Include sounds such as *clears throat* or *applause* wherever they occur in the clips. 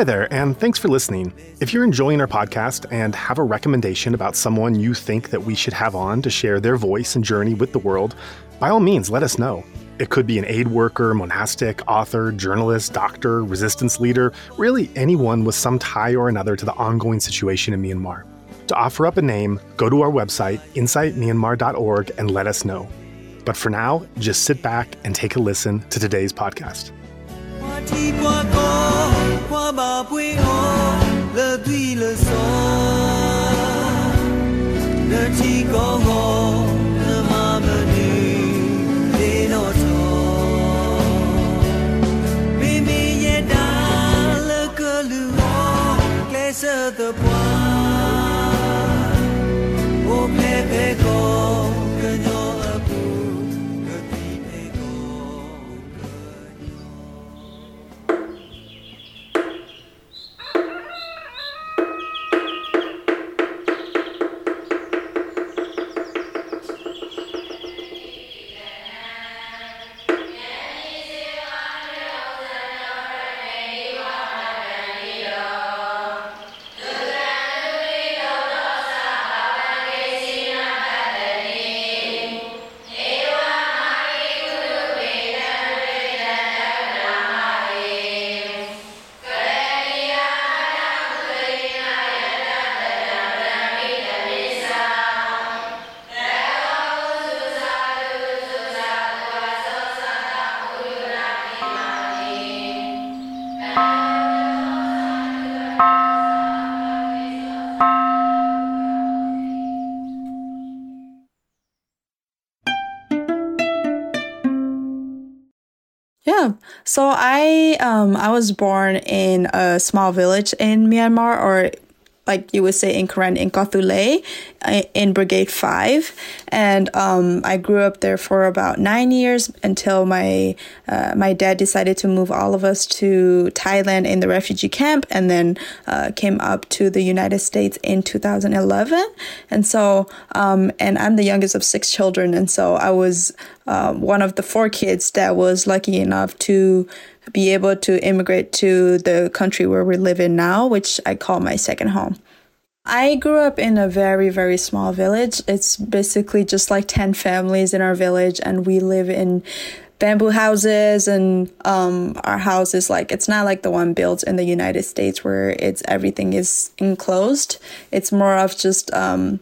Hi there, and thanks for listening. If you're enjoying our podcast and have a recommendation about someone you think that we should have on to share their voice and journey with the world, by all means, let us know. It could be an aid worker, monastic, author, journalist, doctor, resistance leader, really anyone with some tie or another to the ongoing situation in Myanmar. To offer up a name, go to our website, insightmyanmar.org, and let us know. But for now, just sit back and take a listen to today's podcast. 提把弓，看马飞过，勒对勒错，勒只哥哥勒妈不认勒老早，咪咪也打勒个噜，黑色的花，我拍拍狗。Um I was born in a small village in Myanmar or like you would say in Karen in Kawthoolei in Brigade 5. And um, I grew up there for about nine years until my, uh, my dad decided to move all of us to Thailand in the refugee camp and then uh, came up to the United States in 2011. And so, um, and I'm the youngest of six children. And so I was uh, one of the four kids that was lucky enough to be able to immigrate to the country where we live in now, which I call my second home. I grew up in a very, very small village. It's basically just like 10 families in our village, and we live in bamboo houses and um, our house is like it's not like the one built in the united states where it's everything is enclosed it's more of just um,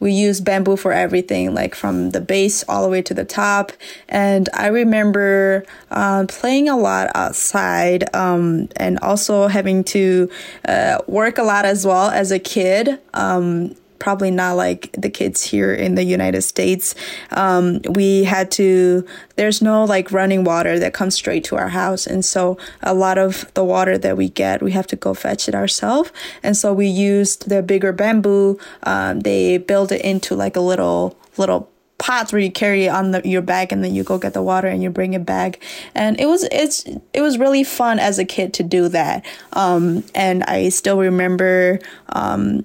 we use bamboo for everything, like from the base all the way to the top. And I remember uh, playing a lot outside um, and also having to uh, work a lot as well as a kid. Um, probably not like the kids here in the United States. Um, we had to, there's no like running water that comes straight to our house. And so a lot of the water that we get, we have to go fetch it ourselves. And so we used the bigger bamboo. Um, they build it into like a little, little pots where you carry it on the, your back and then you go get the water and you bring it back and it was it's it was really fun as a kid to do that um, and i still remember um,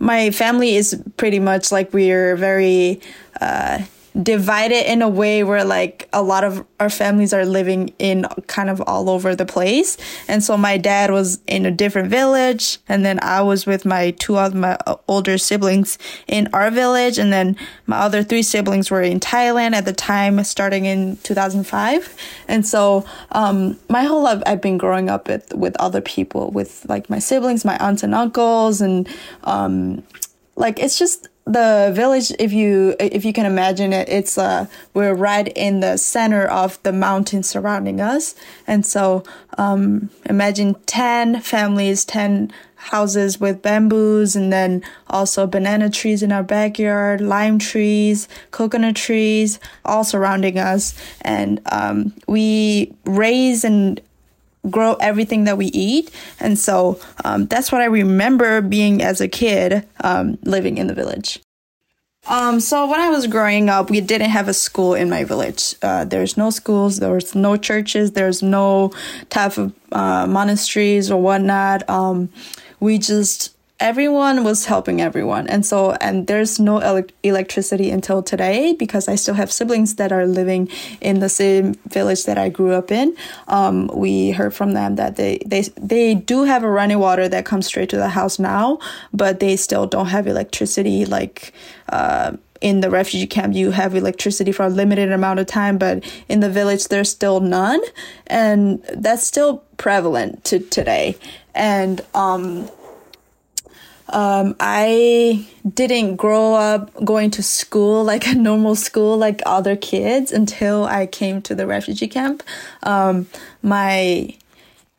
my family is pretty much like we're very uh, divided in a way where like a lot of our families are living in kind of all over the place. And so my dad was in a different village and then I was with my two of my older siblings in our village and then my other three siblings were in Thailand at the time starting in 2005. And so um, my whole life I've been growing up with with other people with like my siblings, my aunts and uncles and um, like it's just the village if you if you can imagine it it's uh we're right in the center of the mountain surrounding us. And so um imagine 10 families 10 houses with bamboos and then also banana trees in our backyard lime trees coconut trees all surrounding us. And um, we raise and grow everything that we eat. And so um, that's what I remember being as a kid um, living in the village. Um, so when I was growing up, we didn't have a school in my village. Uh, there's no schools, there's no churches, there's no type of uh, monasteries or whatnot. Um, we just everyone was helping everyone. And so, and there's no ele- electricity until today because I still have siblings that are living in the same village that I grew up in. Um, we heard from them that they, they, they do have a running water that comes straight to the house now, but they still don't have electricity like, uh, in the refugee camp you have electricity for a limited amount of time but in the village there's still none and that's still prevalent to today and um, um, I didn't grow up going to school *laughs* like a normal school like other kids until I came to the refugee camp. Um, my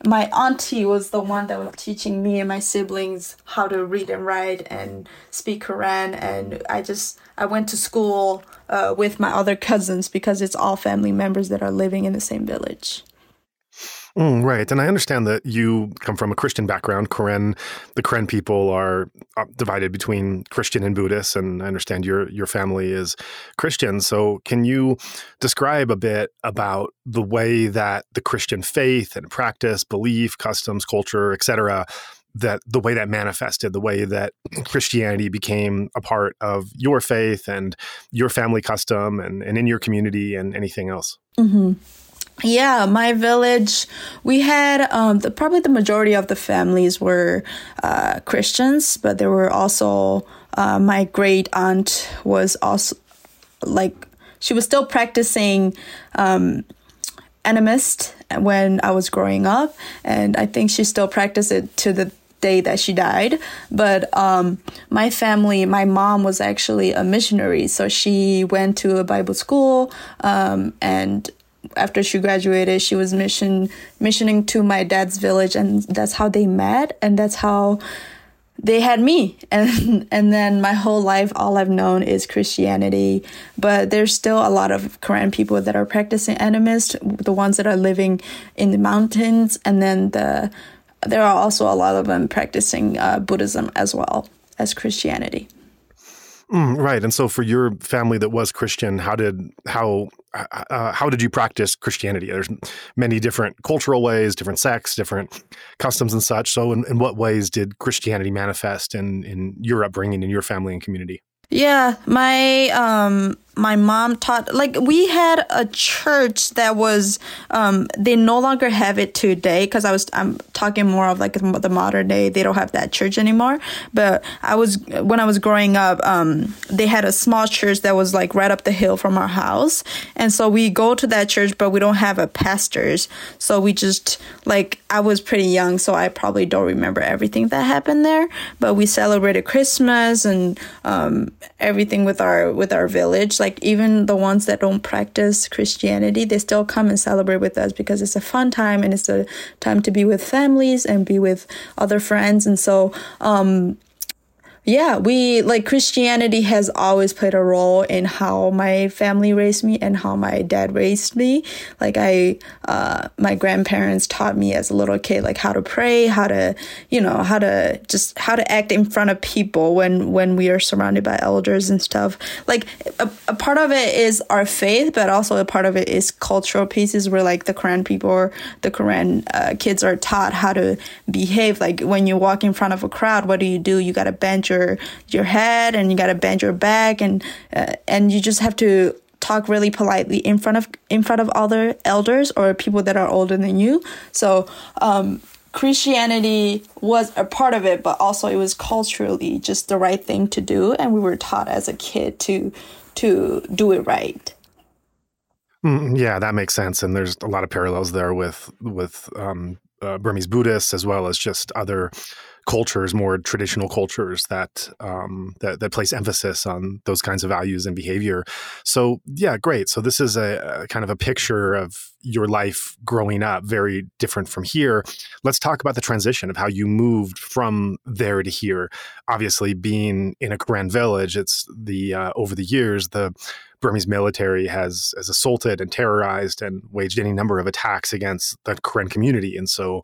my auntie was the one that was teaching me and my siblings how to read and write and speak Karen, and I just I went to school uh, with my other cousins because it's all family members that are living in the same village. Mm, right. And I understand that you come from a Christian background. Karen, the Karen people are uh, divided between Christian and Buddhist, and I understand your your family is Christian. So can you describe a bit about the way that the Christian faith and practice, belief, customs, culture, etc., that the way that manifested, the way that Christianity became a part of your faith and your family custom and, and in your community and anything else? Mm-hmm yeah, my village, we had um, the, probably the majority of the families were uh, Christians, but there were also uh, my great aunt was also like she was still practicing um, animist when I was growing up, and I think she still practiced it to the day that she died. But um, my family, my mom was actually a missionary, so she went to a Bible school um, and after she graduated, she was mission missioning to my dad's village, and that's how they met, and that's how they had me. *laughs* And and then my whole life, all I've known is Christianity. But there's still a lot of Karen people that are practicing animist, the ones that are living in the mountains, and then the there are also a lot of them practicing uh, Buddhism as well as Christianity. Mm, right. And so for your family that was Christian, how did how uh, uh, how did you practice Christianity? There's many different cultural ways, different sects, different customs and such. So in, in what ways did Christianity manifest in in your upbringing in your family and community? Yeah, my um my mom taught like we had a church that was um they no longer have it today because I was I'm talking more of like the modern day they don't have that church anymore. But I was when I was growing up um they had a small church that was like right up the hill from our house. And so we go to that church but we don't have a pastors. So we just like I was pretty young so I probably don't remember everything that happened there. But we celebrated Christmas and um everything with our with our village like even the ones that don't practice christianity they still come and celebrate with us because it's a fun time and it's a time to be with families and be with other friends. And so um yeah, we like Christianity has always played a role in how my family raised me and how my dad raised me. Like I, uh, my grandparents taught me as a little kid, like how to pray, how to, you know, how to just how to act in front of people when when we are surrounded by elders and stuff. Like a, a part of it is our faith, but also a part of it is cultural pieces where like the Karen people, the Karen uh, kids are taught how to behave. Like when you walk in front of a crowd, what do you do? You got to bend your your head and you got to bend your back and uh, and you just have to talk really politely in front of in front of other elders or people that are older than you. So um, Christianity was a part of it, but also it was culturally just the right thing to do, and we were taught as a kid to to do it right. Mm, yeah, that makes sense, and there's a lot of parallels there with with um, uh, Burmese Buddhists as well as just other cultures, more traditional cultures that um, that that place emphasis on those kinds of values and behavior. So yeah, great. So this is a, a, kind of a picture of your life growing up, very different from here. Let's talk about the transition of how you moved from there to here. Obviously, being in a grand village, it's the uh, over the years the Burmese military has has assaulted and terrorized and waged any number of attacks against the Karen community, and so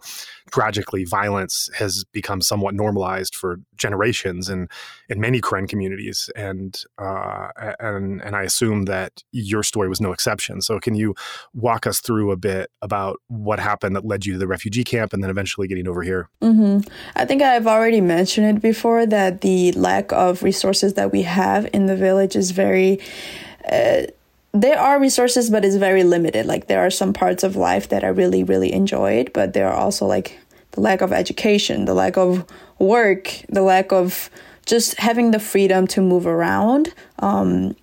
tragically, violence has become somewhat normalized for generations in in many Karen communities, and uh, and and I assume that your story was no exception. So, can you walk us through a bit about what happened that led you to the refugee camp, and then eventually getting over here? Mm-hmm. I think I've already mentioned it before that the lack of resources that we have in the village is very. There are resources, but it's very limited. Like there are some parts of life that I really, really enjoyed, but there are also like the lack of education, the lack of work, the lack of just having the freedom to move around. Um,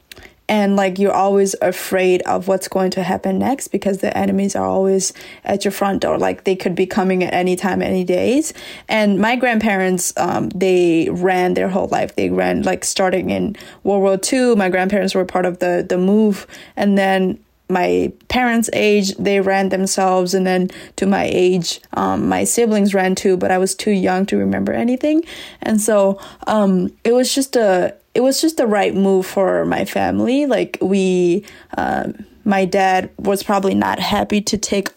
and like you're always afraid of what's going to happen next because the enemies are always at your front door. Like they could be coming at any time any days. And my grandparents um, they ran their whole life. They ran like starting in world war ii my grandparents were part of the the move. And then my parents' age, they ran themselves, and then to my age, um, my siblings ran too, but I was too young to remember anything, and so um, it was just a it was just the right move for my family. Like we, um, my dad was probably not happy to take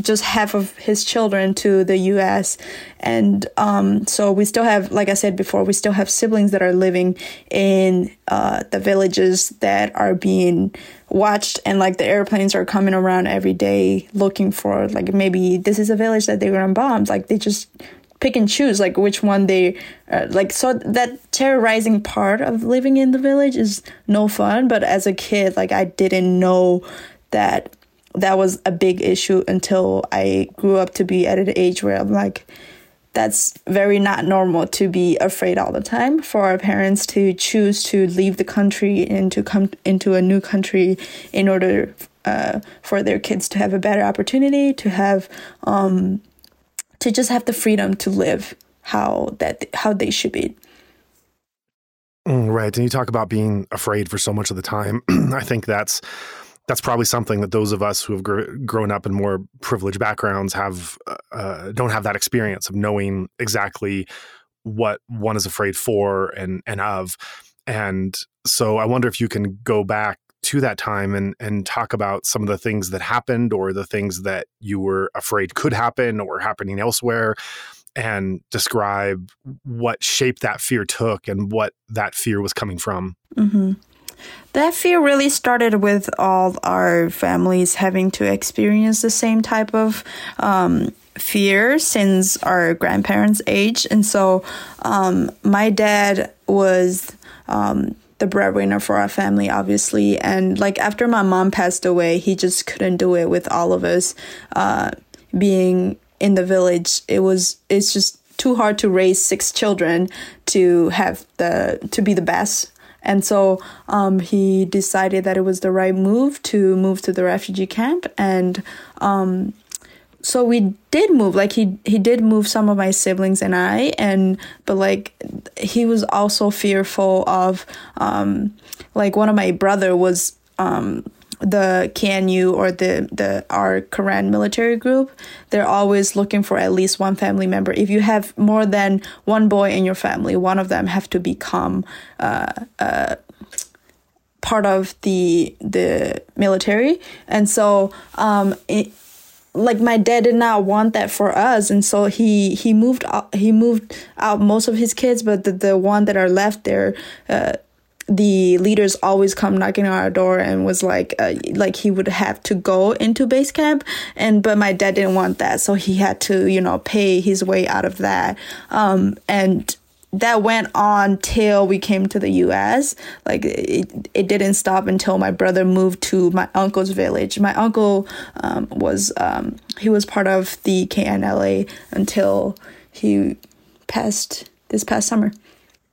just half of his children to the US. And um, so we still have, like I said before, we still have siblings that are living in uh, the villages that are being watched. And like the airplanes are coming around every day looking for, like, maybe this is a village that they're going to bomb. Like they just pick and choose like which one they uh, like so that terrorizing part of living in the village is no fun but as a kid like i didn't know that that was a big issue until I grew up to be at an age where I'm like, that's very not normal to be afraid all the time for our parents to choose to leave the country and to come into a new country in order uh, for their kids to have a better opportunity to have um, to just have the freedom to live how that how they should be. Mm, right and you talk about being afraid for so much of the time *clears throat* i think that's that's probably something that those of us who have gr- grown up in more privileged backgrounds have uh, uh, don't have that experience of knowing exactly what one is afraid for and and of. And so i wonder if you can go back to that time and and talk about some of the things that happened or the things that you were afraid could happen or happening elsewhere and describe what shape that fear took and what that fear was coming from mm-hmm. That fear really started with all our families having to experience the same type of um, fear since our grandparents' age. And so um, my dad was. Um, the breadwinner for our family, obviously. And like after my mom passed away, he just couldn't do it with all of us uh, being in the village. It was, it's just too hard to raise six children to have the, to be the best and so um, he decided that it was the right move to move to the refugee camp. And um, so we did move. Like he he did move some of my siblings and I. And but like he was also fearful of um, like one of my brother was um, the KNU or the the our Karen military group, they're always looking for at least one family member. If you have more than one boy in your family, one of them have to become uh, uh, part of the the military. And so, um, it, like my dad did not want that for us, and so he he moved out, he moved out most of his kids, but the the one that are left there. Uh, the leaders always come knocking on our door and was like uh, like he would have to go into base camp. And but my dad didn't want that. So he had to you know pay his way out of that. Um, and that went on till we came to the US. Like it, it didn't stop until my brother moved to my uncle's village. My uncle um, was um, he was part of the KNLA until he passed this past summer.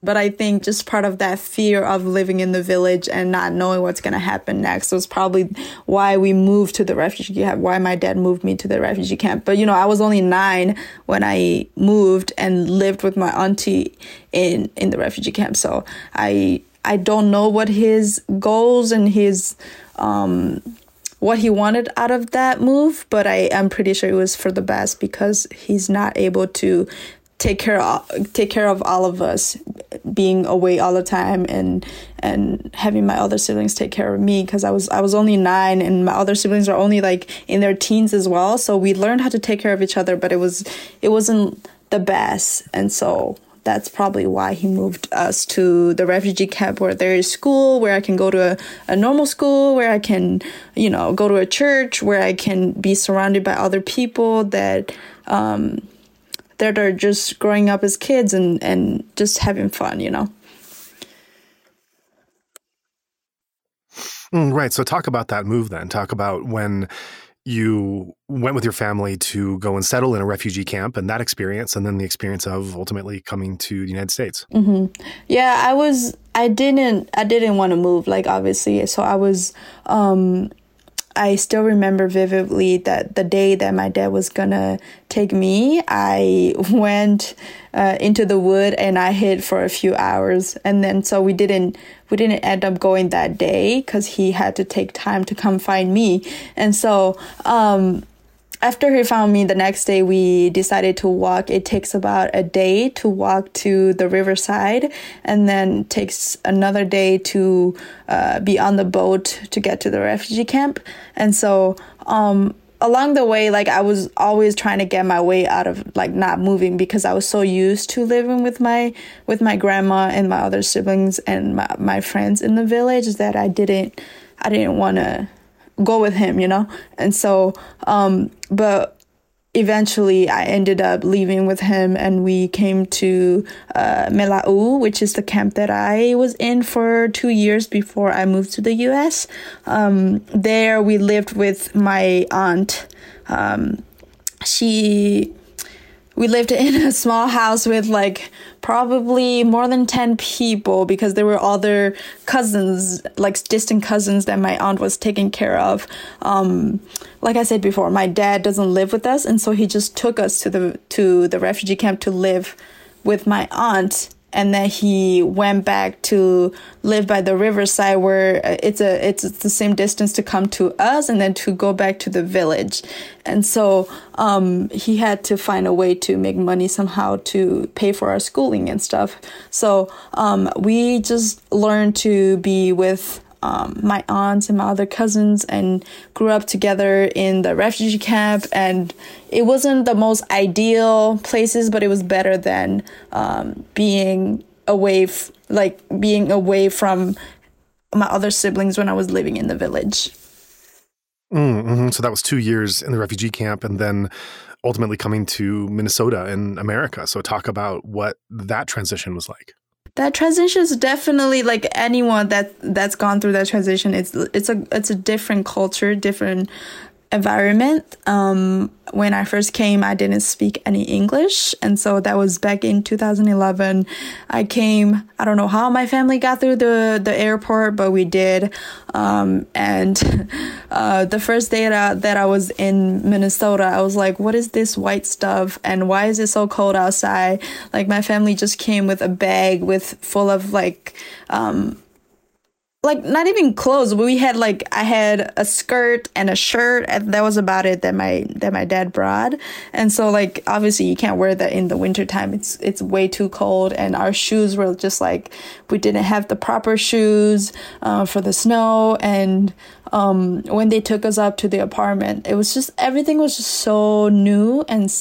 But I think just part of that fear of living in the village and not knowing what's going to happen next was probably why we moved to the refugee camp, why my dad moved me to the refugee camp. But, you know, I was only nine when I moved and lived with my auntie in, in the refugee camp. So I, I don't know what his goals and his, um, what he wanted out of that move, but I am pretty sure it was for the best because he's not able to take care of take care of all of us being away all the time and and having my other siblings take care of me because I was I was only nine and my other siblings are only like in their teens as well. So we learned how to take care of each other, but it was it wasn't the best, and so that's probably why he moved us to the refugee camp where there is school where i can go to a, a normal school where i can you know go to a church where i can be surrounded by other people that um, that are just growing up as kids and and just having fun you know? Mm, right so talk about that move then. Talk about when you went with your family to go and settle in a refugee camp and that experience and then the experience of ultimately coming to the united states. Mm-hmm. yeah i was i didn't i didn't want to move like obviously. So i was um I still remember vividly that the day that my dad was gonna take me, I *laughs* went uh, into the wood and I hid for a few hours, and then so we didn't we didn't end up going that day because he had to take time to come find me, and so um, after he found me the next day, we decided to walk. It takes about a day to walk to the riverside, and then takes another day to uh, be on the boat to get to the refugee camp. And so, um, along the way, like I was always trying to get my way out of like not moving because I was so used to living with my with my grandma and my other siblings and my, my friends in the village that I didn't I didn't want to go with him, you know? And so, um, but eventually I ended up leaving with him and we came to uh, Melau, which is the camp that I was in for two years before I moved to the US. Um, there we lived with my aunt. Um, she we lived in a small house with like probably more than 10 people because there were other cousins like distant cousins that my aunt was taking care of. Um, like i said before my dad doesn't live with us and so he just took us to the to the refugee camp to live with my aunt and then he went back to live by the riverside where uh, it's a it's the same distance to come to us and then to go back to the village. And so um, he had to find a way to make money somehow to pay for our schooling and stuff. So um, we just learned to be with um, my aunts and my other cousins and grew up together in the refugee camp. And it wasn't the most ideal places, but it was better than um, being away, f- like being away from my other siblings when I was living in the village. Mm-hmm. So that was two years in the refugee camp, and then ultimately coming to Minnesota in America. So talk about what that transition was like that transition is definitely like anyone that that's gone through that transition it's it's a it's a different culture different environment. Um, when I first came, I didn't speak any English. And so that was back in 2011. I came, I don't know how my family got through the, the airport, but we did. Um, and *laughs* uh, the first day that, that I was in Minnesota, I was like, what is this white stuff? And why is it so cold outside? Like my family just came with a bag with full of like, um, like not even clothes. We had like i had a skirt and a shirt and that was about it that my that my dad brought. And so like obviously you can't wear that in the wintertime. It's it's way too cold and our shoes were just like we didn't have the proper shoes uh, for the snow and um, when they took us up to the apartment, it was just everything was just so new and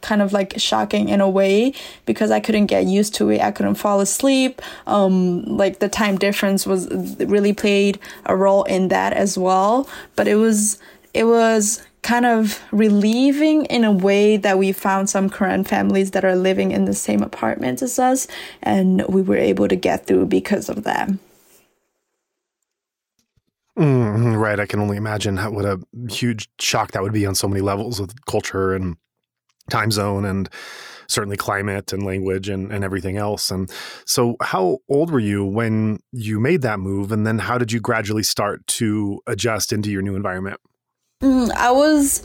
kind of like shocking in a way because I couldn't get used to it. I couldn't fall asleep. Um, like the time difference was really played a role in that as well. But it was it was kind of relieving in a way that we found some Karen families that are living in the same apartment as us, and we were able to get through because of that. Mm, right. I can only imagine how, what a huge shock that would be on so many levels of culture and time zone and certainly climate and language and, and everything else. And so, how old were you when you made that move? And then, how did you gradually start to adjust into your new environment? Mm, I was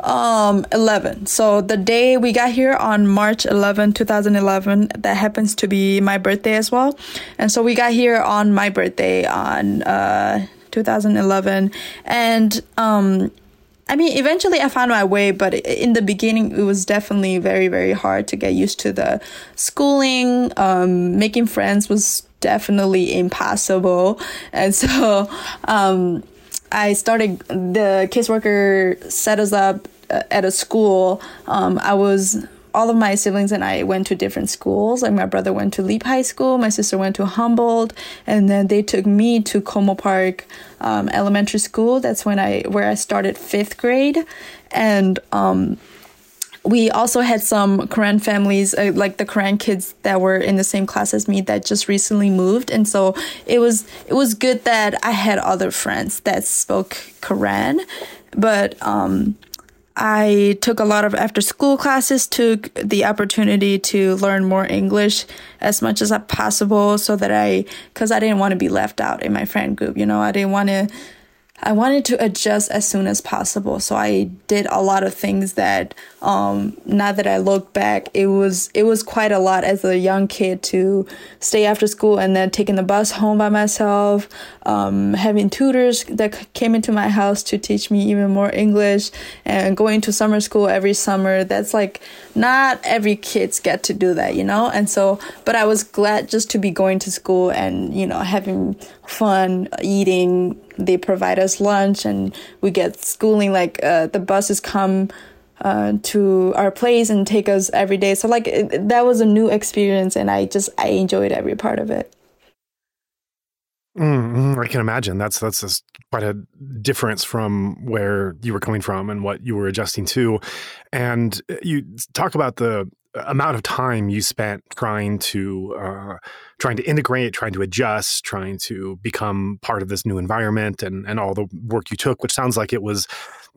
um 11 so the day we got here on march 11 2011 that happens to be my birthday as well and so we got here on my birthday on uh 2011 and um I mean, eventually I found my way, but in the beginning, it was definitely very, very hard to get used to the schooling. Um, making friends was definitely impossible. And so, um, I started, the caseworker set us up uh, at a school. Um, I was all of my siblings and I went to different schools. Like my brother went to Leap High School, my sister went to Humboldt, and then they took me to Como Park um, Elementary School. That's when I where I started fifth grade, and um, we also had some Karen families, uh, like the Karen kids that were in the same class as me that just recently moved, and so it was it was good that I had other friends that spoke Karen, but um, I took a lot of after school classes, took the opportunity to learn more English as much as possible so that I, cause I didn't want to be left out in my friend group. You know, I didn't want to I wanted to adjust as soon as possible. So I did a lot of things that um now that I look back, it was it was quite a lot as a young kid to stay after school and then taking the bus home by myself, um having tutors that came into my house to teach me even more English and going to summer school every summer. That's like not every kids get to do that, you know? And so but I was glad just to be going to school and, you know, having fun eating they provide us lunch and we get schooling like uh, the buses come uh, to our place and take us every day. So like it, that was a new experience and i just i enjoyed every part of it. Mm, I can imagine. That's that's a, quite a difference from where you were coming from and what you were adjusting to, and you talk about the amount of time you spent trying to uh, trying to integrate, trying to adjust, trying to become part of this new environment, and and all the work you took, which sounds like it was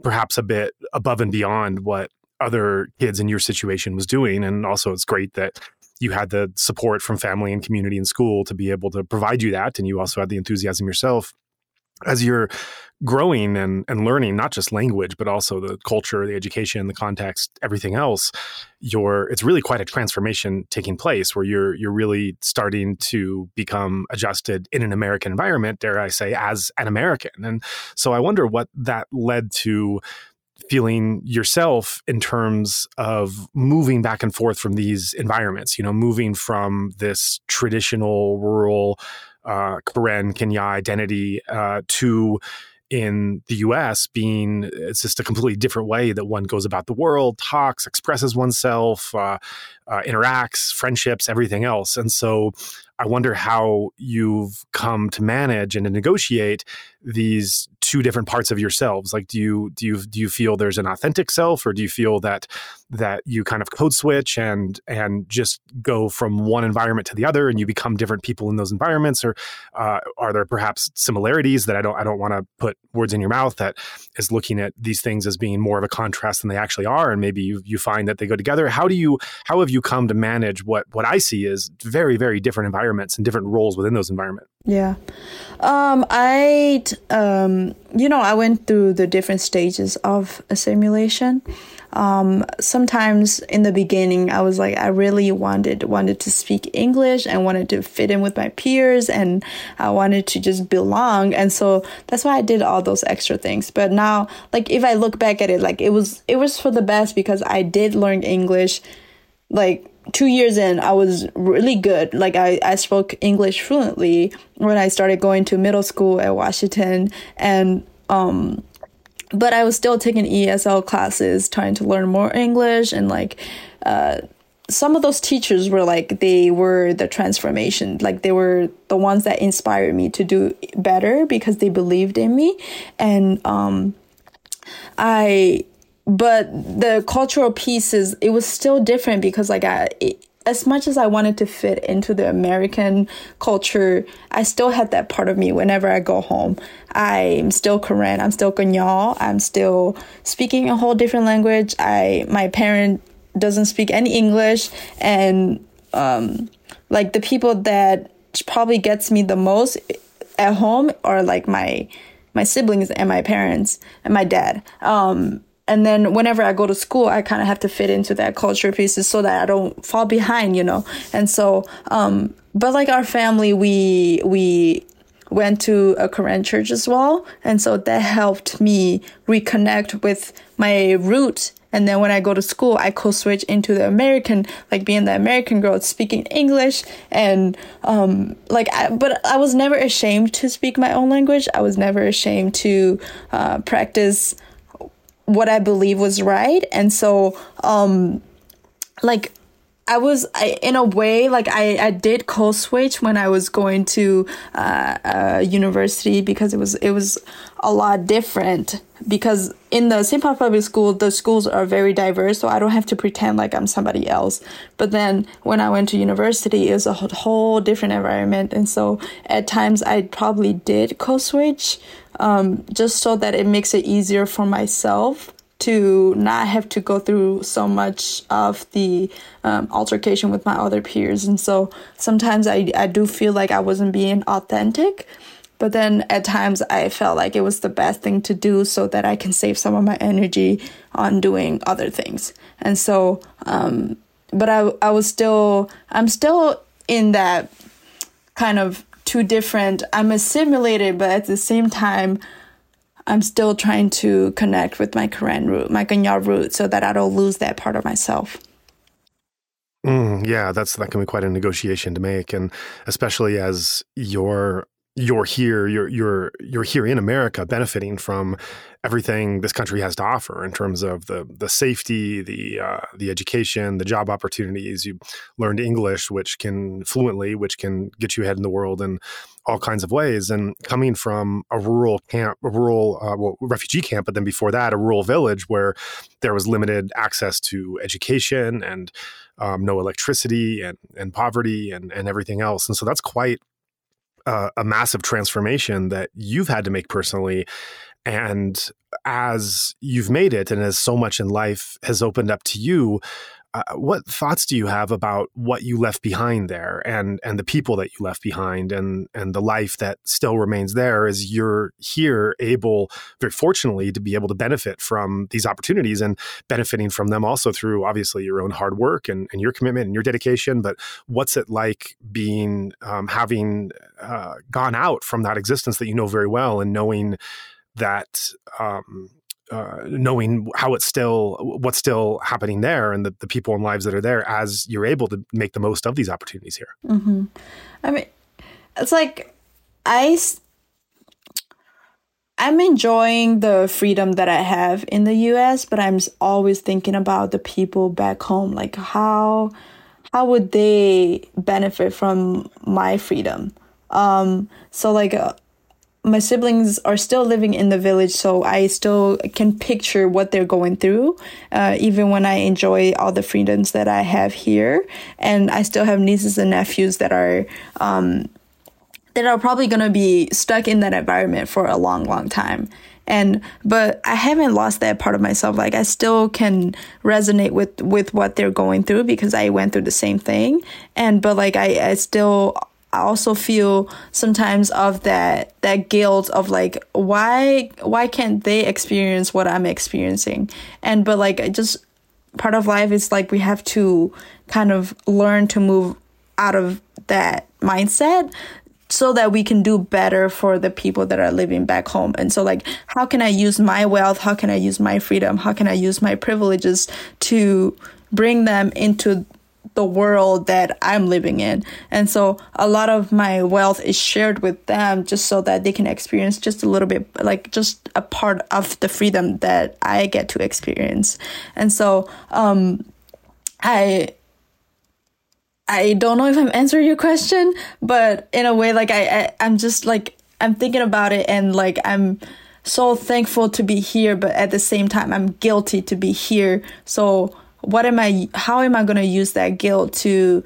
perhaps a bit above and beyond what other kids in your situation was doing. And also, it's great that you had the support from family and community and school to be able to provide you that, and you also had the enthusiasm yourself as you're growing and, and learning not just language but also the culture the education the context everything else you're it's really quite a transformation taking place where you're you're really starting to become adjusted in an american environment dare i say as an american. And so i wonder what that led to feeling yourself in terms of moving back and forth from these environments you know moving from this traditional rural uh, Karen Kenya identity uh, to in the US being it's just a completely different way that one goes about the world, talks, expresses oneself, uh, uh, interacts, friendships, everything else. And so I wonder how you've come to manage and to negotiate these two different parts of yourselves. Like do you do you do you feel there's an authentic self or do you feel that that you kind of code switch and and just go from one environment to the other and you become different people in those environments? Or uh, are there perhaps similarities that I don't I don't want to put words in your mouth that is looking at these things as being more of a contrast than they actually are and maybe you you find that they go together? How do you how have you come to manage what what I see is very very different environments and different roles within those environments yeah um I um you know, I went through the different stages of assimilation. Um, sometimes in the beginning, I was like, I really wanted wanted to speak English and wanted to fit in with my peers, and I wanted to just belong. And so that's why I did all those extra things. But now, like if I look back at it, like it was it was for the best because I did learn English, like two years in, I was really good. Like I, I spoke English fluently when I started going to middle school at Washington. And um but I was still taking ESL classes, trying to learn more English. And like uh some of those teachers were like they were the transformation. Like they were the ones that inspired me to do better because they believed in me. And um i but the cultural pieces it was still different because like I it, as much as I wanted to fit into the American culture, I still had that part of me whenever I go home. I'm still Karen, I'm still Kanyal, I'm still speaking a whole different language. I my parent doesn't speak any English and um like the people that probably gets me the most at home are like my my siblings and my parents and my dad. Um and then whenever I go to school, I kind of have to fit into that culture pieces so that I don't fall behind, you know. And so, um, but like our family, we we went to a Karen church as well. And so that helped me reconnect with my roots and then when I go to school, I could switch into the American, like being the American girl, speaking English. And, um, like, I, but I was never ashamed to speak my own language. I was never ashamed to, uh, practice what I believe was right. And so, um, like, I was I, in a way like I, I did code switch when I was going to uh, uh, university because it was it was a lot different because in the St. Paul Public School the schools are very diverse so I don't have to pretend like I'm somebody else but then when I went to university it was a whole different environment and so at times I probably did code switch um, just so that it makes it easier for myself to not have to go through so much of the um, altercation with my other peers. And so sometimes I, I do feel like I wasn't being authentic. But then at times I felt like it was the best thing to do so that I can save some of my energy on doing other things. And so, um, but I, I was still, I'm still in that kind of two different, I'm assimilated, but at the same time, I'm still trying to connect with my Karen root, my Kanya root, so that I don't lose that part of myself. Mm, yeah, that's that can be quite a negotiation to make, and especially as you're you're here, you're you're you're here in America, benefiting from everything this country has to offer in terms of the the safety, the uh, the education, the job opportunities. You learned English, which can fluently, which can get you ahead in the world in all kinds of ways. And coming from a rural camp, a rural uh, well, refugee camp, but then before that, a rural village where there was limited access to education and um, no electricity and and poverty and and everything else. And so that's quite uh, a massive transformation that you've had to make personally and as you've made it, and as so much in life has opened up to you, uh, what thoughts do you have about what you left behind there and and the people that you left behind and and the life that still remains there as you're here able very fortunately to be able to benefit from these opportunities and benefiting from them also through obviously your own hard work and, and your commitment and your dedication. But what's it like being um, having uh, gone out from that existence that you know very well and knowing that um, uh, knowing how it's still what's still happening there and the, the people and lives that are there as you're able to make the most of these opportunities here. Mm-hmm. i mean it's like i i'm enjoying the freedom that i have in the us but i'm always thinking about the people back home. Like how how would they benefit from my freedom? Um so like uh, my siblings are still living in the village, so I still can picture what they're going through, uh, even when I enjoy all the freedoms that I have here. And I still have nieces and nephews that are, um, that are probably going to be stuck in that environment for a long, long time. And, but I haven't lost that part of myself. Like I still can resonate with, with what they're going through because I went through the same thing. And, but like I, I still I also feel sometimes of that that guilt of like why why can't they experience what I'm experiencing and but like just part of life is like we have to kind of learn to move out of that mindset so that we can do better for the people that are living back home. And so like how can I use my wealth? How can I use my freedom? How can I use my privileges to bring them into the world that I'm living in. And so a lot of my wealth is shared with them just so that they can experience just a little bit, like just a part of the freedom that I get to experience. And so, um, I, I don't know if I'm answering your question, but in a way, like I, I I'm just like, I'm thinking about it and like I'm, so thankful to be here, but at the same time, I'm guilty to be here. So what am I, how am I going to use that guilt to,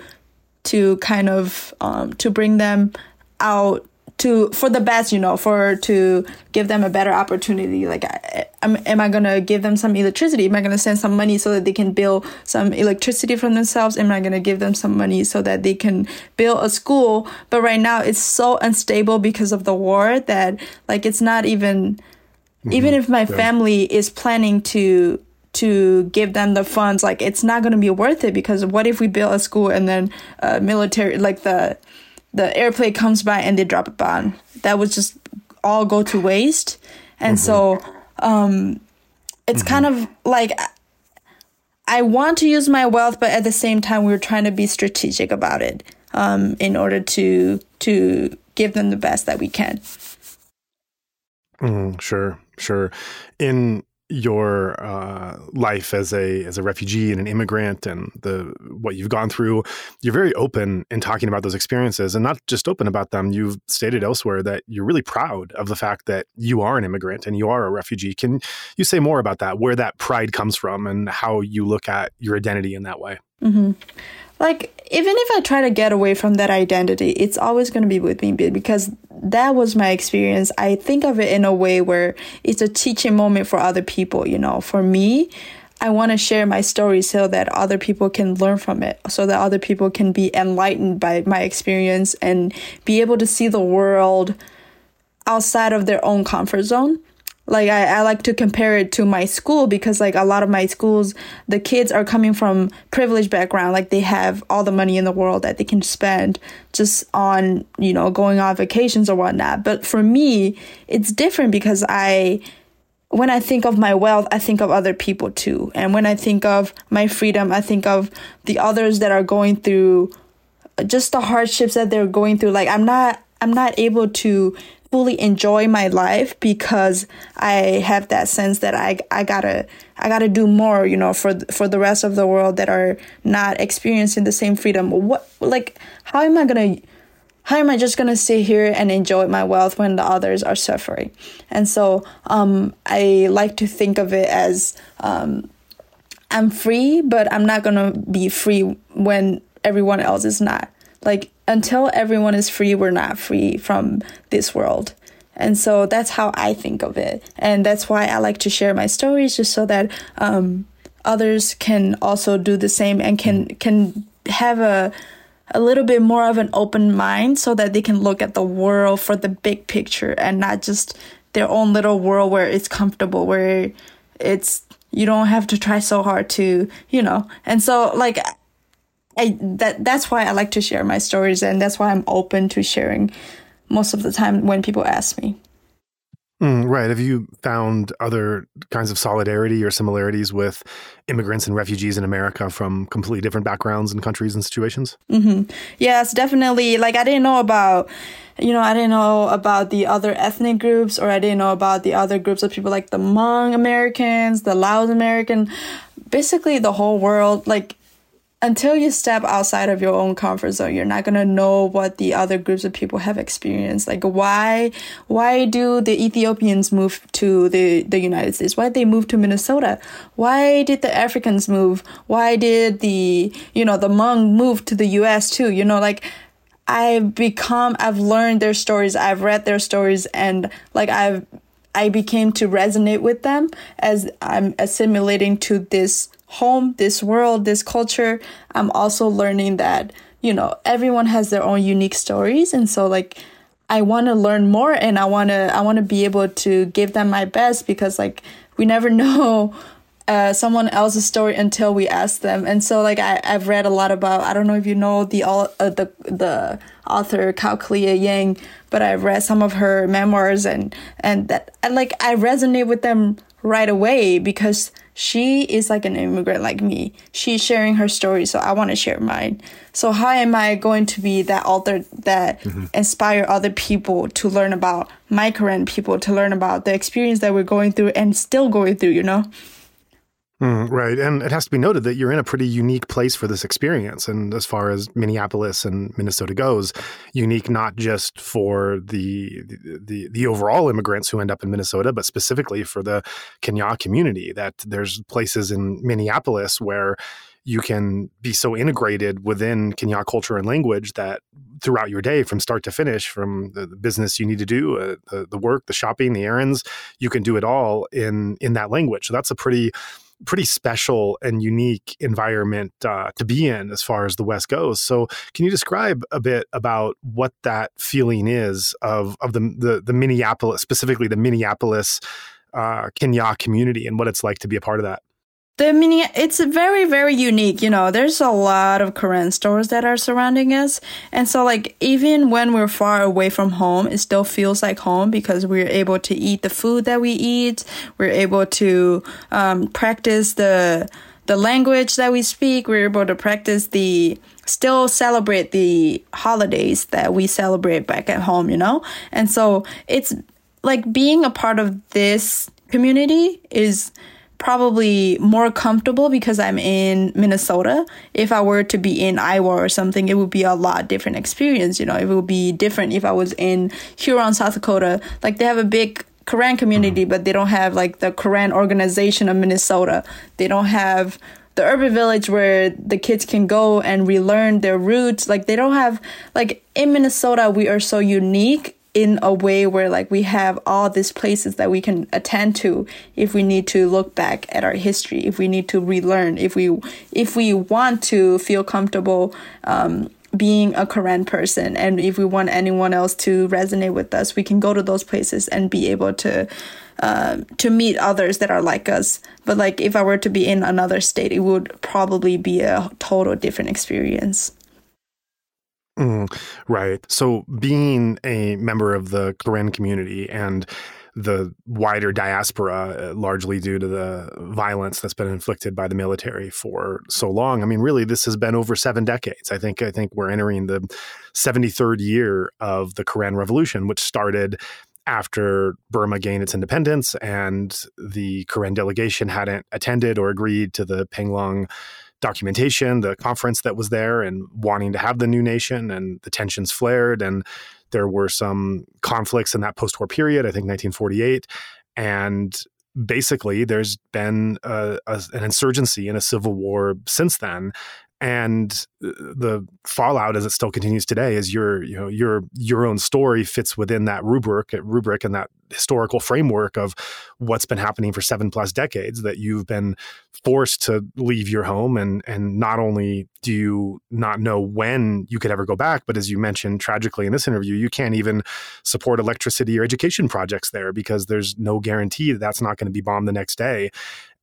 to kind of, um, to bring them out to, for the best, you know, for, to give them a better opportunity. Like, am, am I going to give them some electricity? Am I going to send some money so that they can build some electricity for themselves? Am I going to give them some money so that they can build a school? But right now it's so unstable because of the war that like, it's not even, mm-hmm. even if my yeah. family is planning to to give them the funds like it's not going to be worth it because what if we build a school and then uh, military like the the airplane comes by and they drop a bomb. That would just all go to waste. And mm-hmm. so um, it's mm-hmm. kind of like I want to use my wealth, but at the same time, we're trying to be strategic about it um, in order to to give them the best that we can. Mm, sure, sure. In your uh, life as a as a refugee and an immigrant and the what you've gone through you're very open in talking about those experiences and not just open about them. You've stated elsewhere that you're really proud of the fact that you are an immigrant and you are a refugee. Can you say more about that where that pride comes from and how you look at your identity in that way? Mm-hmm like even if I try to get away from that identity, it's always going to be with me because that was my experience. I think of it in a way where it's a teaching moment for other people, you know. For me, I want to share my story so that other people can learn from it, so that other people can be enlightened by my experience and be able to see the world outside of their own comfort zone like I, I like to compare it to my school because like a lot of my schools the kids are coming from privileged background. Like they have all the money in the world that they can spend just on you know going on vacations or whatnot. But for me it's different because i when i think of my wealth i think of other people too. And when i think of my freedom i think of the others that are going through just the hardships that they're going through. Like i'm not i'm not able to fully enjoy my life because I have that sense that I I gotta I gotta do more, you know, for for the rest of the world that are not experiencing the same freedom. What like how am I gonna how am I just gonna sit here and enjoy my wealth when the others are suffering? And so um, I like to think of it as um, I'm free, but I'm not gonna be free when everyone else is not. Like until everyone is free, we're not free from this world. And so that's how I think of it. And that's why I like to share my stories just so that um, others can also do the same and can can have a a little bit more of an open mind so that they can look at the world for the big picture and not just their own little world where it's comfortable, where it's you don't have to try so hard to, you know. And so like I that that's why I like to share my stories and that's why I'm open to sharing most of the time when people ask me. Mm, right. Have you found other kinds of solidarity or similarities with immigrants and refugees in America from completely different backgrounds and countries and situations? Mm-hmm. Yes, definitely. Like, I didn't know about, you know, I didn't know about the other ethnic groups or I didn't know about the other groups of people like the Hmong Americans, the Laos American, basically the whole world. Like, until you step outside of your own comfort zone you're not to know what the other groups of people have experienced. Like why why do the ethiopians move to the the united states? Why did they move to minnesota? Why did the africans move? Why did the you know the Hmong move to the us too? You know like i've become i've learned their stories i've read their stories and like i've I became to resonate with them as I'm assimilating to this home, this world, this culture. I'm also learning that, you know, everyone has their own unique stories. And so like, I want to learn more and I want to, I want to be able to give them my best because like, we never *laughs* know uh, someone else's story until we ask them. And so like I, I've read a lot about I don't know if you know the uh, the the author Kao Kalia Yang, but I've read some of her memoirs and and that and like I resonate with them right away because she is like an immigrant like me. She's sharing her story, so I want to share mine. So how am I going to be that author that mm-hmm. inspire other people to learn about migrant people, to learn about the experience that we're going through and still going through, you know? Mm, right. And it has to be noted that you're in a pretty unique place for this experience. And as far as Minneapolis and Minnesota goes, unique not just for the, the, the overall immigrants who end up in Minnesota, but specifically for the Kenya community, that there's places in Minneapolis where you can be so integrated within Kenya culture and language that throughout your day, from start to finish, from the, business you need to do, uh, the, the work, the shopping, the errands, you can do it all in in that language. So that's a pretty pretty special and unique environment uh, to be in as far as the West goes. So, can you describe a bit about what that feeling is of of the the, the Minneapolis, specifically the Minneapolis uh, Kenya community, and what it's like to be a part of that? The mini it's very very unique you know. There's a lot of Karen stores that are surrounding us. And so like even when we're far away from home it still feels like home because we're able to eat the food that we eat. We're able to um, practice the the language that we speak. We're able to practice the still celebrate the holidays that we celebrate back at home you know? And so it's like being a part of this community is probably more comfortable because I'm in Minnesota. If I were to be in Iowa or something, it would be a lot different experience. You know, it would be different if I was in Huron, South Dakota. Like they have a big Karen community, mm-hmm. but they don't have like the Karen organization of Minnesota. They don't have the urban village where the kids can go and relearn their roots. Like they don't have like in Minnesota, we are so unique in a way where like we have all these places that we can attend to if we need to look back at our history if we need to relearn if we if we want to feel comfortable um, being a Karen person. And if we want anyone else to resonate with us we can go to those places and be able to uh, to meet others that are like us. But like if i were to be in another state it would probably be a total different experience Mm, right. So, being a member of the Karen community and the wider diaspora, uh, largely due to the violence that's been inflicted by the military for so long. I mean, really, this has been over seven decades. I think. I think we're entering the 73rd year of the Karen Revolution, which started after Burma gained its independence and the Karen delegation hadn't attended or agreed to the Panglong documentation, the conference that was there, and wanting to have the new nation, and the tensions flared, and there were some conflicts in that post-war period. I think 1948, and basically there's been a, a, an insurgency and a civil war since then and the fallout as it still continues today is your you know your your own story fits within that rubric uh, rubric and that historical framework of what's been happening for seven plus decades that you've been forced to leave your home. And and not only do you not know when you could ever go back but as you mentioned tragically in this interview you can't even support electricity or education projects there because there's no guarantee that that's not going to be bombed the next day.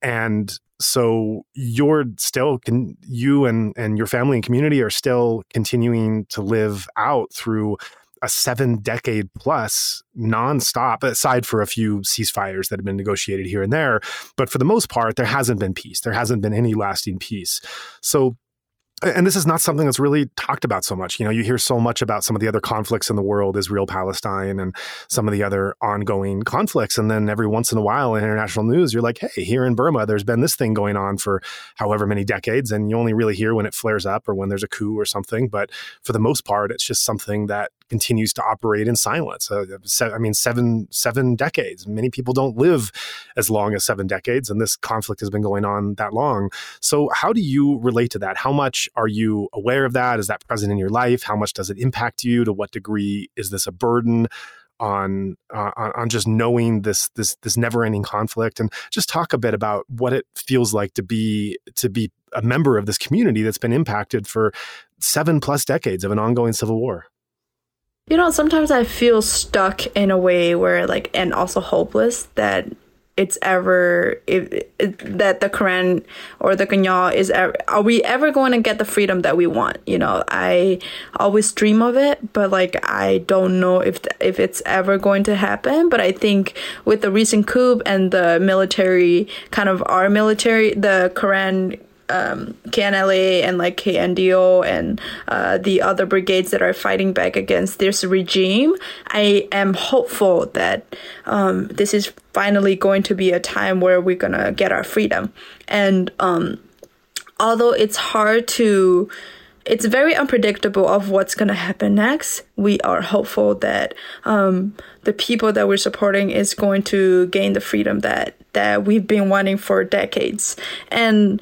And so you're still can you and and your family and community are still continuing to live out through a seven decade plus nonstop, aside for a few ceasefires that have been negotiated here and there. But for the most part, there hasn't been peace. There hasn't been any lasting peace. So and this is not something that's really talked about so much. You know, you hear so much about some of the other conflicts in the world, Israel, Palestine, and some of the other ongoing conflicts. And then every once in a while in international news, you're like, hey, here in Burma, there's been this thing going on for however many decades. And you only really hear when it flares up or when there's a coup or something. But for the most part, it's just something that continues to operate in silence. Uh, I mean, seven seven decades. Many people don't live as long as seven decades, and this conflict has been going on that long. So, how do you relate to that? How much are you aware of that? Is that present in your life? How much does it impact you? To what degree is this a burden? on uh, on just knowing this this this never ending conflict and just talk a bit about what it feels like to be to be a member of this community that's been impacted for seven plus decades of an ongoing civil war. You know, sometimes I feel stuck in a way where, like, and also hopeless that it's ever if, that the Karen or the Kanya is ever, are we ever going to get the freedom that we want? You know, I always dream of it, but like I don't know if if it's ever going to happen. But I think with the recent coup and the military kind of our military, the Karen um, KNLA and like KNDO and uh, the other brigades that are fighting back against this regime, I am hopeful that um, this is finally going to be a time where we're gonna get our freedom. And um, although it's hard to it's very unpredictable of what's going to happen next. We are hopeful that um, the people that we're supporting is going to gain the freedom that that we've been wanting for decades. And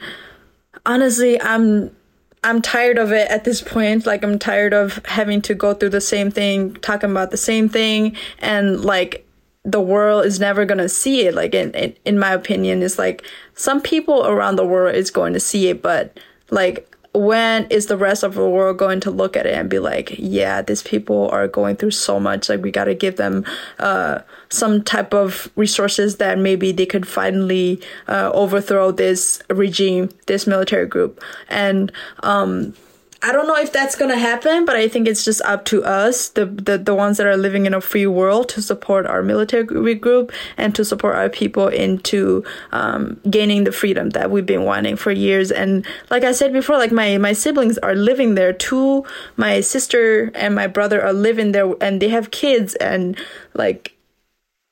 honestly, I'm I'm tired of it at this point. Like I'm tired of having to go through the same thing, talking about the same thing, and like the world is never gonna see it. Like in in, in my opinion, it's like some people around the world is going to see it, but like when is the rest of the world going to look at it and be like, yeah, these people are going through so much. Like, we got to give them uh, some type of resources that maybe they could finally uh, overthrow this regime, this military group. And um, I don't know if that's gonna happen, but I think it's just up to us, the, the the ones that are living in a free world, to support our military group and to support our people into um, gaining the freedom that we've been wanting for years. And like I said before, like my my siblings are living there too. My sister and my brother are living there, and they have kids, and like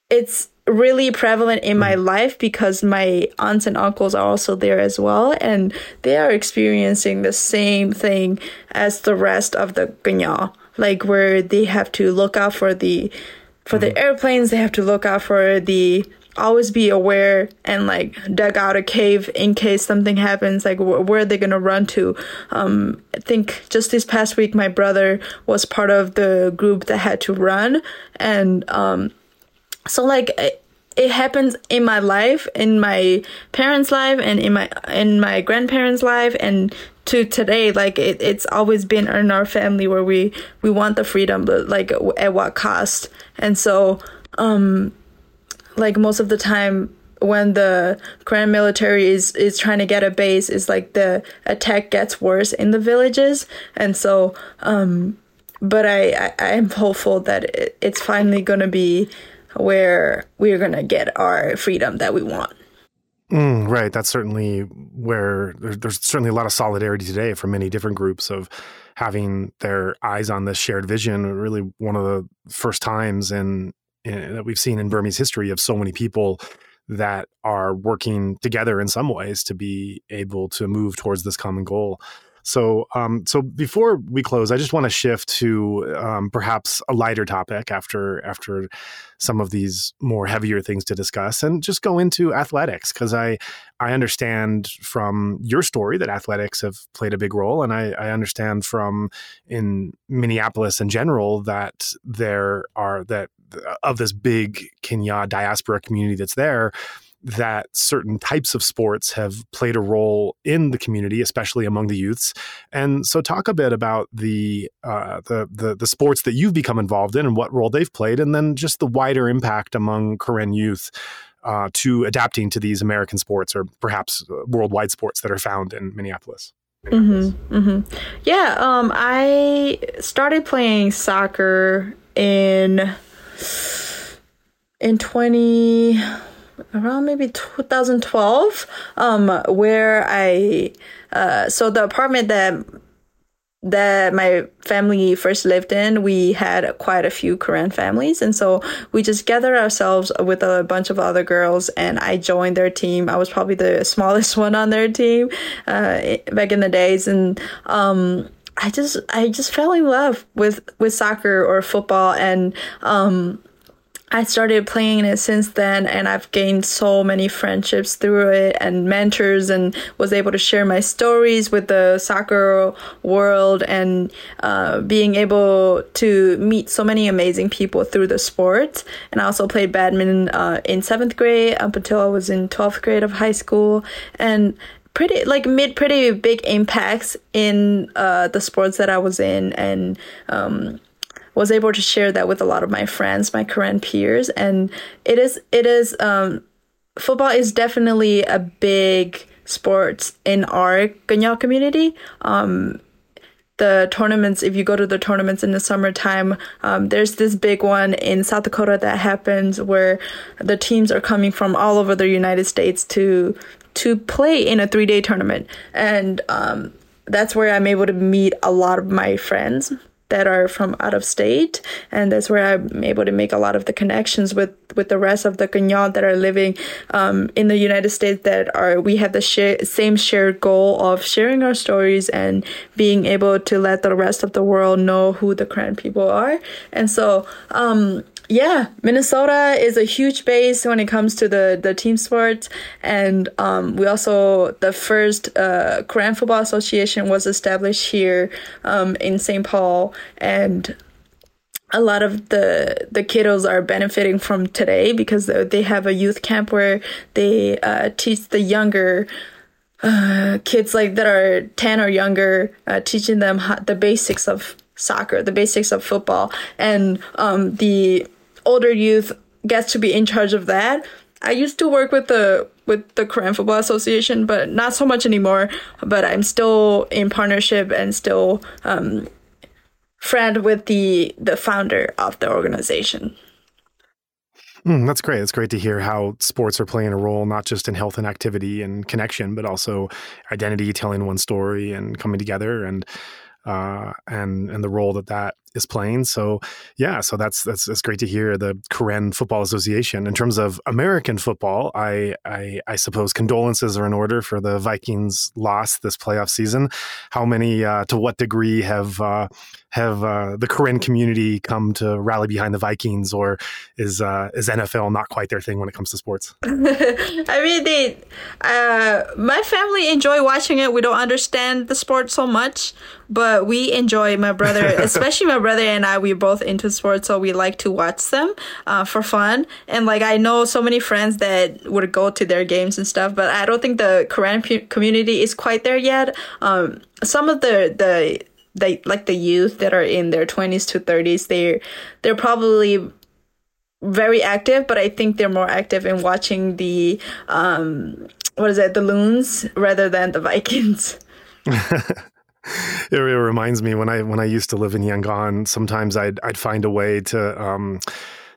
it's really prevalent in my life because my aunts and uncles are also there as well and they are experiencing the same thing as the rest of the Kenya like where they have to look out for the for the airplanes they have to look out for the always be aware and like dug out a cave in case something happens. Like wh- where are they going to run to? Um i think just this past week my brother was part of the group that had to run and um so like it it happens in my life in my parents life and in my in my grandparents life and to today like it, it's always been in our family where we we want the freedom but like at what cost? And so um like most of the time when the Karen military is is trying to get a base is like the attack gets worse in the villages. And so um but I, I I'm hopeful that it, it's finally gonna be where we're going to get our freedom that we want. Mm, right. That's certainly where there's, certainly a lot of solidarity today for many different groups of having their eyes on this shared vision. Really, one of the first times in, in that we've seen in Burmese history of so many people that are working together in some ways to be able to move towards this common goal. So, um, so before we close, I just want to shift to um, perhaps a lighter topic after after some of these more heavier things to discuss, and just go into athletics because I I understand from your story that athletics have played a big role, and I, I understand from in Minneapolis in general that there are that of this big Kenya diaspora community that's there that certain types of sports have played a role in the community, especially among the youths. And so, talk a bit about the, uh, the, the the sports that you've become involved in and what role they've played, and then just the wider impact among Karen youth. Uh, to adapting to these American sports or perhaps uh, worldwide sports that are found in Minneapolis. Mm-hmm, mm-hmm. Yeah, um, I started playing soccer in in twenty around maybe 2012 um where i uh so the apartment that that my family first lived in, we had quite a few Karen families. And so we just gathered ourselves with a bunch of other girls and I joined their team. I was probably the *laughs* smallest one on their team, uh, back in the days. And, um, I just, I just fell in love with, with soccer or football. And, um, I started playing it since then and I've gained so many friendships through it and mentors and was able to share my stories with the soccer world and uh, being able to meet so many amazing people through the sport. And I also played badminton uh, in seventh grade up until I was in 12th grade of high school and pretty like made pretty big impacts in uh, the sports that I was in and um, was able to share that with a lot of my friends, my Karen peers, and it is it is um, football is definitely a big sport in our Ganya community. Um, the tournaments, if you go to the tournaments in the summertime, um, there's this big one in South Dakota that happens where the teams are coming from all over the United States to to play in a three day tournament, and um, that's where I'm able to meet a lot of my friends that are from out of state and that's where i'm able to make a lot of the connections with with the rest of the Kenyan that are living um, in the united states that are we have the same shared goal of sharing our stories and being able to let the rest of the world know who the Karen people are. And so um, yeah, Minnesota is a huge base when it comes to the, the team sports. And um, we also, the first uh, Karen Football Association was established here um, in St. Paul. And a lot of the the kiddos are benefiting from today because they have a youth camp where they uh, teach the younger uh, kids like that are 10 or younger, uh, teaching them how, the basics of soccer, the basics of football, and um, the older youth gets to be in charge of that. I used to work with the with the Karen Football Association, but not so much anymore. But I'm still in partnership and still um, friend with the the founder of the organization. Mm, that's great. It's great to hear how sports are playing a role, not just in health and activity and connection, but also identity, telling one story, and coming together, and uh, and and the role that that is playing. So yeah, so that's that's that's great to hear. The Karen Football Association. In terms of American football, I, I I, suppose condolences are in order for the Vikings loss this playoff season. How many, uh, to what degree have uh, have uh, the Karen community come to rally behind the Vikings, or is uh, is NFL not quite their thing when it comes to sports? *laughs* I mean, they, uh, my family enjoy watching it. We don't understand the sport so much, but we enjoy. My brother, *laughs* especially my brother and I, we're both into sports, so we like to watch them uh, for fun. And like I know so many friends that would go to their games and stuff, but I don't think the Karen community is quite there yet. Um, some of the the they like the youth that are in their 20s to 30s they're they're probably very active but i think they're more active in watching the um what is it the loons rather than the vikings *laughs* *laughs* it, reminds me when i when i used to live in yangon sometimes i'd i'd find a way to um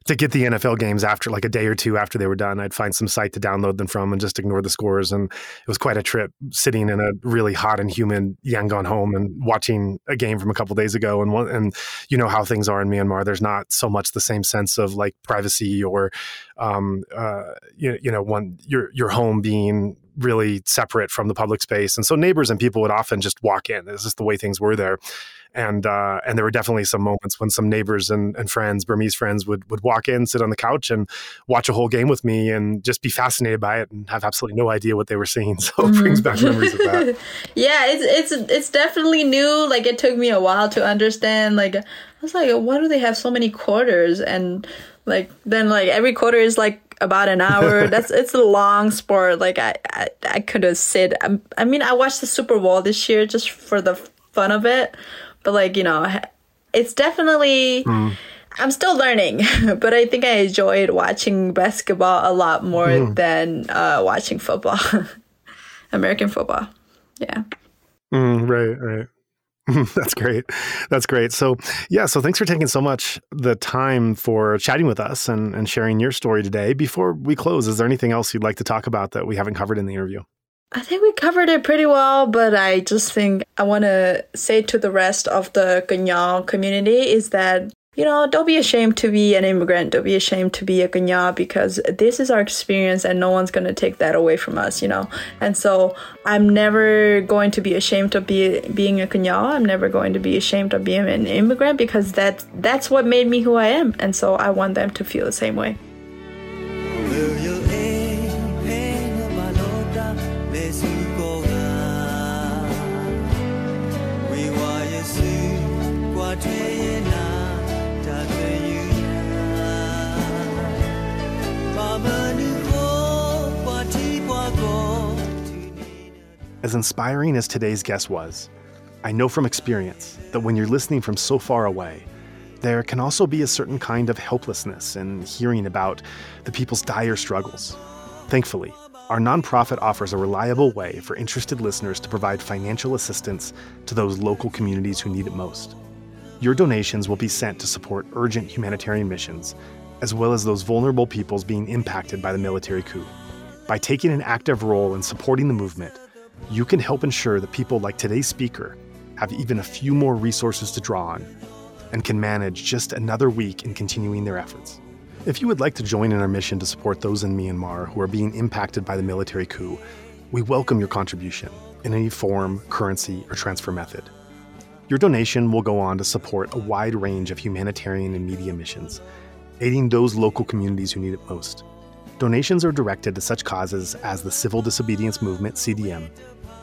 to get the NFL games after like a day or two after they were done. I'd find some site to download them from and just ignore the scores. And it was quite a trip sitting in a really hot and humid Yangon home and watching a game from a couple days ago. And one, and you know how things are in Myanmar. There's not so much the same sense of like privacy or, um, uh, you, you know, one your your home being really separate from the public space. And so neighbors and people would often just walk in. This is just the way things were there and uh, and there were definitely some moments when some neighbors and, and friends, Burmese friends, would would walk in, sit on the couch, and watch a whole game with me, and just be fascinated by it, and have absolutely no idea what they were seeing. *laughs* So it brings back memories of that. *laughs* yeah, it's it's it's definitely new. Like it took me a while to understand. Like I was like, why do they have so many quarters? And like then like every quarter is like about an hour. *laughs* That's it's a long sport. Like I I, I could have sit. I, I mean, I watched the Super Bowl this year just for the fun of it, but like, you know, it's definitely. Mm. I'm still learning, *laughs* but I think I enjoyed watching basketball a lot more mm. than uh, watching football, *laughs* American football. Yeah. Mm, right, right. *laughs* That's great. That's great. So, yeah, so thanks for taking so much the time for chatting with us and, and sharing your story today. Before we close, is there anything else you'd like to talk about that we haven't covered in the interview? I think we covered it pretty well, but I just think I want to say to the rest of the Kenya community is that you know, don't be ashamed to be an immigrant. Don't be ashamed to be a Kenya because this is our experience and no one's going to take that away from us, you know? And so I'm never going to be ashamed of be, being a Kenya. I'm never going to be ashamed of being an immigrant because that, that's what made me who I am. And so I want them to feel the same way. As inspiring as today's guest was, I know from experience that when you're listening from so far away, there can also be a certain kind of helplessness in hearing about the people's dire struggles. Thankfully, our nonprofit offers a reliable way for interested listeners to provide financial assistance to those local communities who need it most. Your donations will be sent to support urgent humanitarian missions, as well as those vulnerable peoples being impacted by the military coup. By taking an active role in supporting the movement, you can help ensure that people like today's speaker have even a few more resources to draw on and can manage just another week in continuing their efforts. If you would like to join in our mission to support those in Myanmar who are being impacted by the military coup, we welcome your contribution in any form, currency, or transfer method. Your donation will go on to support a wide range of humanitarian and media missions, aiding those local communities who need it most. Donations are directed to such causes as the Civil Disobedience Movement, CDM,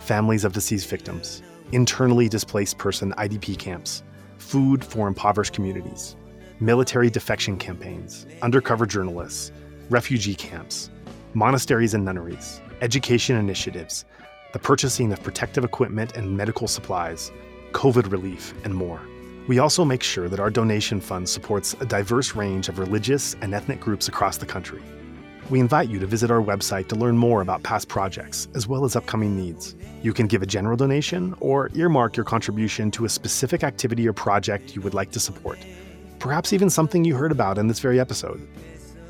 families of deceased victims, internally displaced person IDP camps, food for impoverished communities, military defection campaigns, undercover journalists, refugee camps, monasteries and nunneries, education initiatives, the purchasing of protective equipment and medical supplies, COVID relief, and more. We also make sure that our donation fund supports a diverse range of religious and ethnic groups across the country. We invite you to visit our website to learn more about past projects as well as upcoming needs. You can give a general donation or earmark your contribution to a specific activity or project you would like to support, perhaps even something you heard about in this very episode.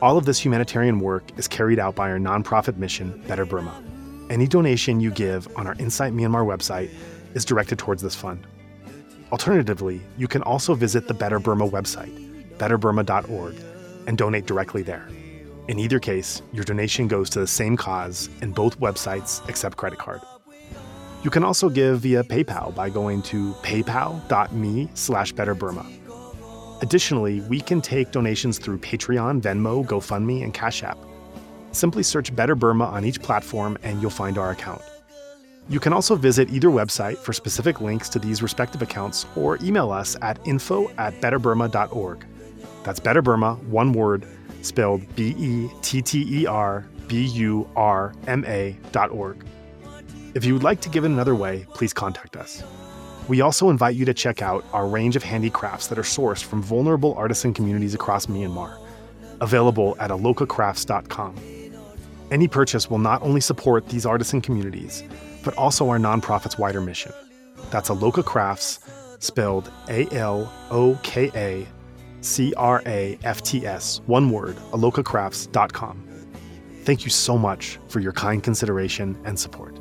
All of this humanitarian work is carried out by our nonprofit mission, Better Burma. Any donation you give on our Insight Myanmar website is directed towards this fund. Alternatively, you can also visit the Better Burma website, betterburma.org, and donate directly there. In either case, your donation goes to the same cause, and both websites accept credit card. You can also give via PayPal by going to paypal.me slash betterburma. Additionally, we can take donations through Patreon, Venmo, GoFundMe, and Cash App. Simply search Better Burma on each platform and you'll find our account. You can also visit either website for specific links to these respective accounts or email us at info at betterburma.org. That's Better Burma, one word, spelled B E T T E R B U R M A dot org. If you would like to give it another way, please contact us. We also invite you to check out our range of handicrafts that are sourced from vulnerable artisan communities across Myanmar, available at alokacrafts.com. Any purchase will not only support these artisan communities, but also our nonprofit's wider mission. That's Aloka Crafts, spelled A L O K A C R A F T S, one word, alokacrafts.com. Thank you so much for your kind consideration and support.